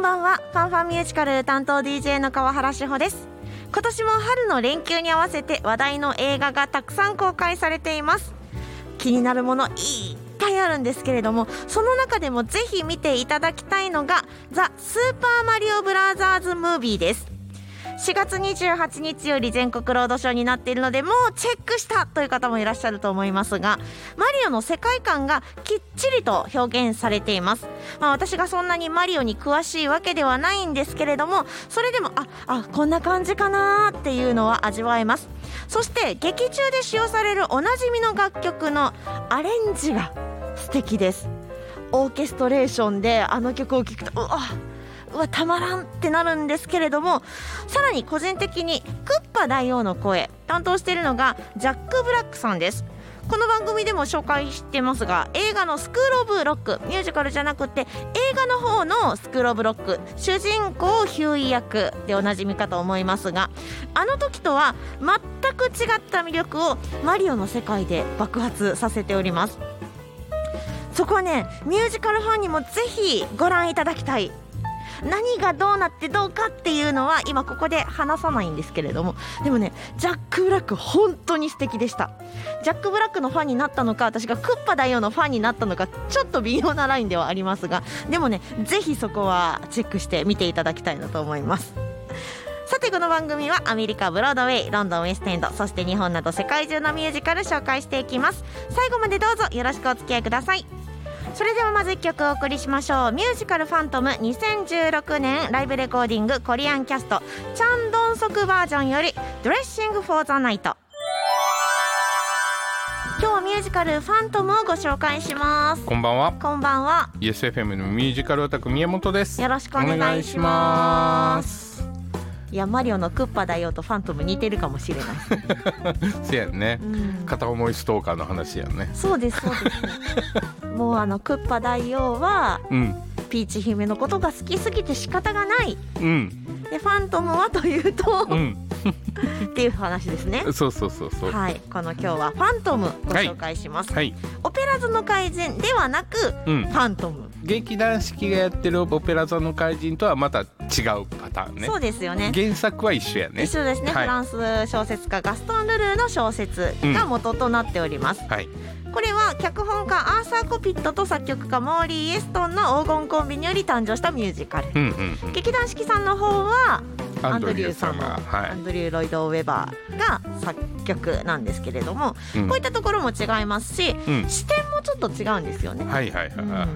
んばんは。ファンファンミュージカル担当 DJ の川原志保です。今年も春の連休に合わせて話題の映画がたくさん公開されています。気になるものいっぱいあるんですけれどもその中でもぜひ見ていただきたいのがザ・スーパーマリオブラザーズムービーです。4月28日より全国ロードショーになっているのでもうチェックしたという方もいらっしゃると思いますがマリオの世界観がきっちりと表現されています、まあ、私がそんなにマリオに詳しいわけではないんですけれどもそれでもああこんな感じかなっていうのは味わえます。そして劇中で使用されるおなじみの楽曲のアレンジが素敵です。オーケストレーションであの曲を聴くとうわっうわたまらんってなるんですけれどもさらに個人的にクッパ大王の声担当しているのがジャック・ブラックさんです。この番組でも紹介してますが映画のスクール・オブ・ロックミュージカルじゃなくて映画の方のスクール・オブ・ロック主人公ヒューイ役でおなじみかと思いますがあの時とは全く違った魅力をマリオの世界で爆発させております。そこはねミュージカルファンにもぜひご覧いただきたい何がどうなってどうかっていうのは今ここで話さないんですけれども。でもねジャック・ブラック本当に素敵でした。ジャック・ブラックのファンになったのか私がクッパ大王のファンになったのかちょっと微妙なラインではありますが。でもねぜひそこはチェックして見ていただきたいなと思います。さてこの番組はアメリカブロードウェイロンドンウェストエンドそして日本など世界中のミュージカル紹介していきます。最後までどうぞよろしくお付き合いください。それではまず1曲お送りしましょう。ミュージカルファントム2016年ライブレコーディングコリアンキャスト。チャンドンソクバージョンよりドレッシングフォーザナイト今日はミュージカルファントムをご紹介します。こんばんは。こんばんは。ESFM のミュージカルオタク宮本です。よろしくお願いしますいやマリオのクッパ大王とファントム似てるかもしれない。せやね、うん。片思いストーカーの話やね。そうですそうです。もうあのクッパ大王はうん。ピーチ姫のことが好きすぎて仕方がない。うん。でファントムはというと、うん。っていう話ですね。そうそうそうそう。ははい。この今日はファントムご紹介します、い。オペラ座の怪人ではなくうん。ファントム、劇団四季がやってるオペラ座の怪人とはまた違うパターンね。そうですよね。原作は一緒やね。一緒ですね、はい。フランス小説家ガストン・ルルーの小説が元となっております、はい。これは脚本家アーサー・コピットと作曲家モーリー・エストンの黄金コンビにより誕生したミュージカル。うんうんうん。劇団四季さんの方はアンドリューさんがはアンドリュー・ロイド・ウェバーが作曲なんですけれども、い、うん。こういったところも違いますしうん。視点もちょっと違うんですよね。はいはいはいはい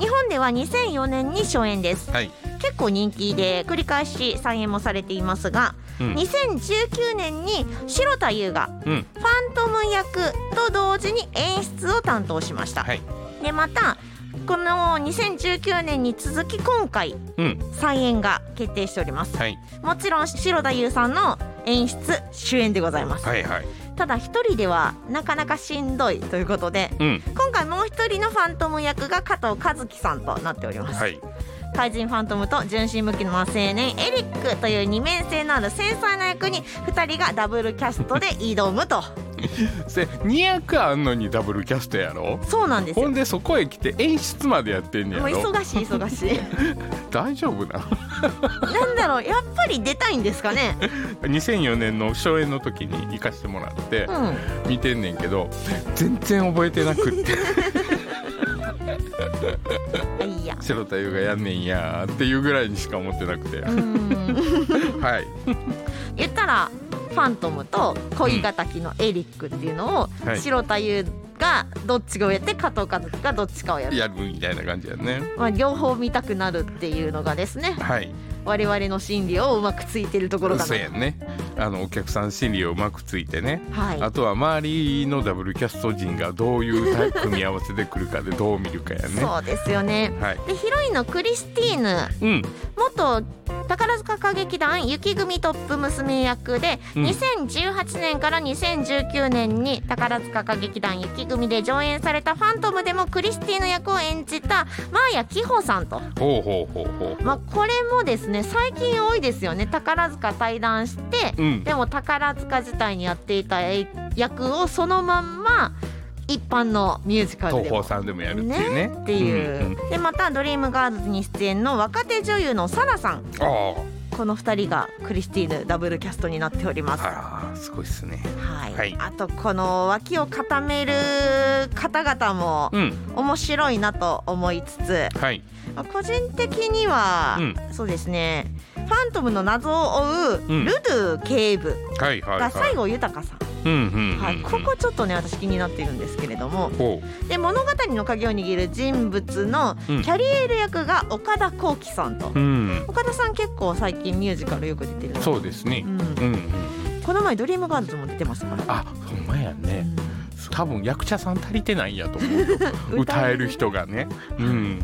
日本では2004年に初演です。はい。結構人気で繰り返し再演もされていますが、うん。2019年に白田優がうん。ファントム役と同時に演出を担当しました、はい。でまたこの2019年に続き今回うん。再演が決定しております。はい。もちろん白田優さんの演出主演でございます、はいはいただ一人ではなかなかしんどいということでうん。今回もう一人のファントム役が加藤和樹さんとなっております、はい。怪人ファントムと純真無垢の青年エリックという二面性のある繊細な役に2人がダブルキャストで挑むと。せ2役あんのにダブルキャストやろ？そうなんですよ。ほんでそこへ来て演出までやってんねやろ？忙しい忙しい。大丈夫ななんだろうやっぱり出たいんですかね？2004年の初演の時に行かしてもらってうん。見てんねんけど全然覚えてなくって。いや。白田優がやんねんやーっていうぐらいにしか思ってなくて。うん。はい。言ったらファントムと恋敵のエリックっていうのを、はい。白田優がどっちかをやって加藤和樹がどっちかをやる、やるみたいな感じやね。まあ、両方見たくなるっていうのがですね。はい。我々の心理をうまくついてるところかな。そうやね。あのお客さん心理をうまくついてね。はい。あとは周りのダブルキャスト陣がどういうタイプ組み合わせで来るかでどう見るかやね。そうですよね。はい。でヒロインのクリスティーヌ。うん。元宝塚歌劇団雪組トップ娘役で、うん。2018年から2019年に宝塚歌劇団雪組で上演された「ファントム」でもクリスティーヌ役を演じたマーヤ紀穂さんと。ほうほうほうほう。まあ、これもですね最近多いですよね。宝塚退団して、うん。でも宝塚自体にやっていた役をそのまんま一般のミュージカル東でも。宝さんでもやるっていうね。っていう、んんでまたドリームガールズに出演の若手女優のサラさん。あこの2人がクリスティーヌダブルキャストになっております。あすごいですね。はい、はい。あとこの脇を固める方々もうん。面白いなと思いつつはい。まあ個人的には、うん。そうですね。ファントムの謎を追ううん。ルドゥ警部はいはいはい。が西郷豊さん、うんうんうんうんはい、ここちょっとね私気になっているんですけれどもほで物語の鍵を握る人物のキうん。ャリエール役が岡田幸輝さんと、ううん。岡田さん結構最近ミュージカルよく出てるのそうですね。うん、うんうん。この前ドリームガールズも出てましたから。あほんまやね。多分役者さん足りてないんやと思う 歌える人がね。うん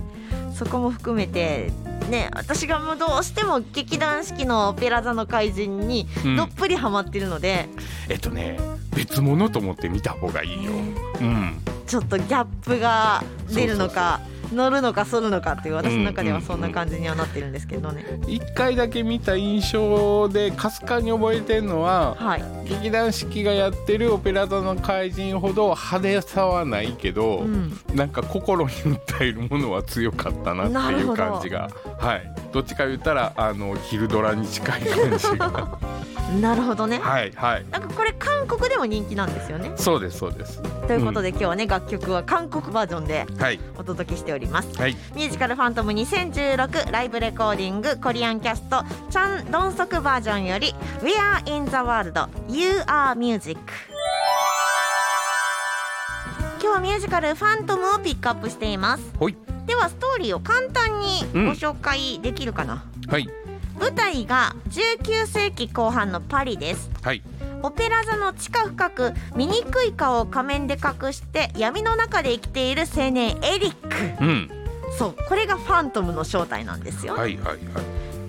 そこも含めてね私がもうどうしても劇団四季のオペラ座の怪人にうん。どっぷりハマってるので、えっとね別物と思って見た方がいいよ。うん。ちょっとギャップが出るのか乗るのか反るのかっていう私の中ではそんな感じにはなってるんですけどね、一回だけ見た印象でかすかに覚えてるのははい。劇団四季がやってる「オペラ座の怪人」ほど派手さはないけど、うん、なんか心に訴えるものは強かったなっていう感じが。はい。どっちか言ったらあの昼ドラに近い感じが なるほどね。はいはい。なんかこれ韓国でも人気なんですよね。そうですそうです。ということで今日はね楽曲は韓国バージョンではい。お届けしております。はい。ミュージカルファントム2016ライブレコーディングコリアンキャストチャン・ドンソクバージョンより We are in the world You are music 今日はミュージカルファントムをピックアップしています。ではストーリーを簡単にご紹介できるかな、はい舞台が19世紀後半のパリです。はい。オペラ座の地下深く醜い顔を仮面で隠して闇の中で生きている青年エリック。うん。そうこれがファントムの正体なんですよ、はいはいはい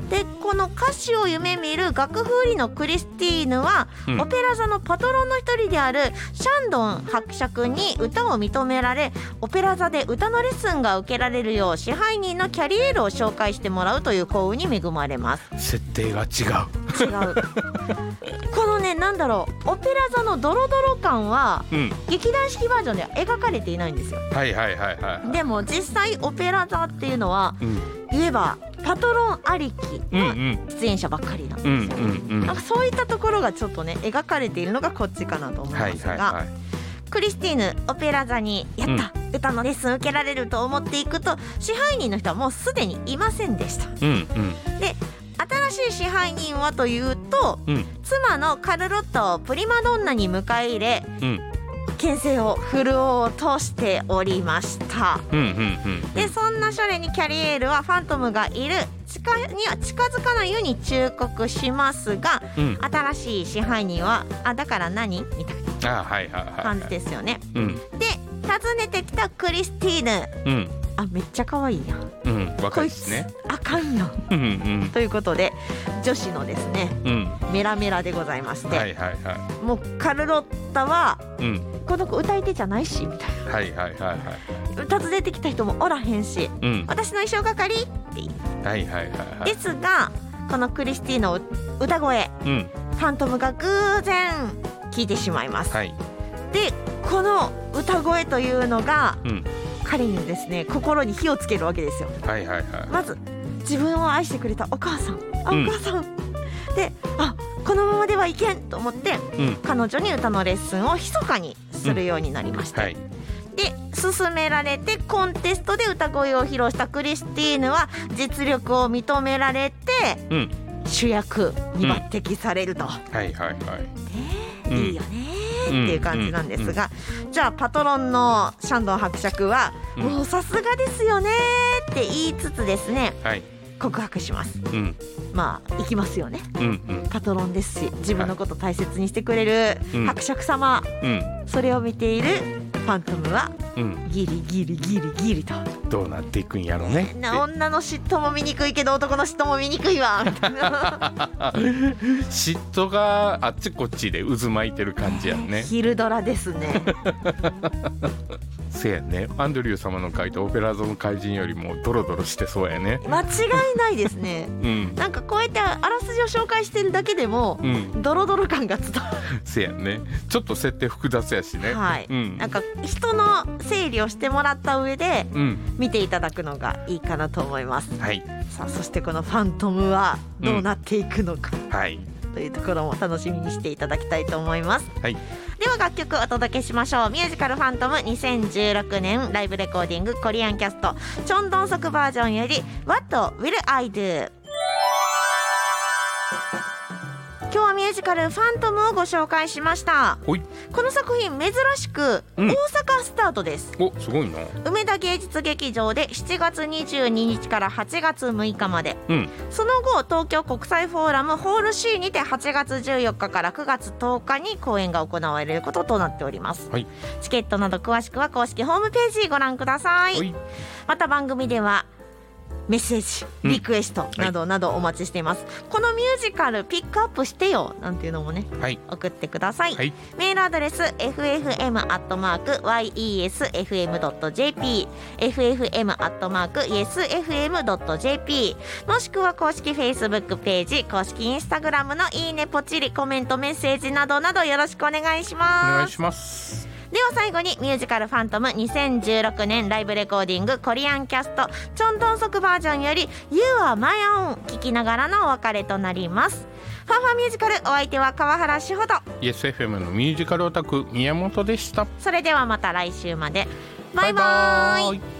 でこの歌手を夢見る楽譜売りのクリスティーヌは、うん。オペラ座のパトロンの一人であるシャンドン伯爵に歌を認められオペラ座で歌のレッスンが受けられるよう支配人のキャリエールを紹介してもらうという幸運に恵まれます。設定が違う。違う。このねなんだろうオペラ座のドロドロ感はうん。劇団四季バージョンでは描かれていないんですよ。はいはいはいはい。でも実際オペラ座っていうのはうん言えばパトロンありきうんうのん。出演者ばっかりなんですうよ、んうんうん。なんかそういったところがちょっとね描かれているのがこっちかなと思いはますが、いはいはいクリスティーヌオペラ座にやった、歌のレッスン受けられると思っていくと支配人の人はもうすでにいませんでした。うんうん。で新しい支配人はというとうん。妻のカルロッタをプリマドンナに迎え入れうん牽制を振るおうとしておりました。うんうんうん。でそんなショレにキャリエールはファントムがいる地下には近づかないように忠告しますがうん。新しい支配人はあだから何？みたいな感じですよね。うん。で訪ねてきたクリスティーヌ。うんあめっちゃ可愛いやん。うん若こいですね。あかんやん。うんうん。ということで女子のですねうん。メラメラでございまして、はいはいはもうカルロッタはいうん。この子歌い手じゃないしみたいはいはいはいはい。な訪ねてきた人もおらへんしうん。私の衣装係って言う。はいはいはいはい。ですがこのクリスティの歌声うん。ファントムが偶然聞いてしまいます、はい。でこの歌声というのがうん彼にですね心に火をつけるわけですよ。はいはいはい。まず自分を愛してくれたお母さん。あおうん。母さん、であこのままではいけんと思ってうん。彼女に歌のレッスンを密かにするようになりました、はい。で勧められてコンテストで歌声を披露したクリスティーヌは実力を認められてうん。主役に抜擢されると、はいはいはい。ねうん。いいよねっていう感じなんですが、じゃあパトロンのシャンドン伯爵は、うん。もうさすがですよねって言いつつですねはい。告白します。うん。まあ行きますよね。うんうん。パトロンですし自分のこと大切にしてくれるうん。伯爵様、うん。それを見ているファントムはうん。ギリギリギリギリとどうなっていくんやろね。な女の嫉妬も見にくいけど男の嫉妬も見にくいわ。嫉妬があっちこっちで渦巻いてる感じやんね。昼ドラですね。青 せやね。アンドリュー様の書いたオペラ座の怪人よりもドロドロしてそうやね。間違いないですね。うん。なんかこうやってあらすじを紹介してるだけでもうん。ドロドロ感が伝わ せやね。ちょっと設定複雑やしね。る、はい。うん。なんか人の整理をしてもらった上でうん。見ていただくのがいいかなと思います。はい。さあそしてこのファントムはどうなっていくのか、はい。というところも楽しみにしていただきたいと思います。はい。では楽曲お届けしましょう。ミュージカルファントム2016年ライブレコーディングコリアンキャスト。チョンドンソクバージョンより What Will I Do? ージカルファントムをご紹介しました。この作品珍しくうん。大阪スタートです、おすごいな。梅田芸術劇場で7月22日から8月6日まで。うん。その後東京国際フォーラムホール C にて8月14日から9月10日に公演が行われることとなっております。はい。チケットなど詳しくは公式ホームページご覧ください。ほい。また番組ではメッセージうん。リクエストなどなどお待ちしています、このミュージカルピックアップしてよなんていうのもねはい。送ってください、はい。メールアドレス ffm.yesfm.jp ffm.yesfm.jp もしくは公式 Facebook ページ公式 Instagram のいいねポチリコメントメッセージなどなどよろしくお願いしおます。願いしますでは最後にミュージカルファントム2016年ライブレコーディングコリアンキャストチョンドンソクバージョンより You are my own 聞きながらのお別れとなります。ファンファンミュージカルお相手は川原志穂と。YesFM のミュージカルオタク宮本でした。それではまた来週まで。バイバイ。イ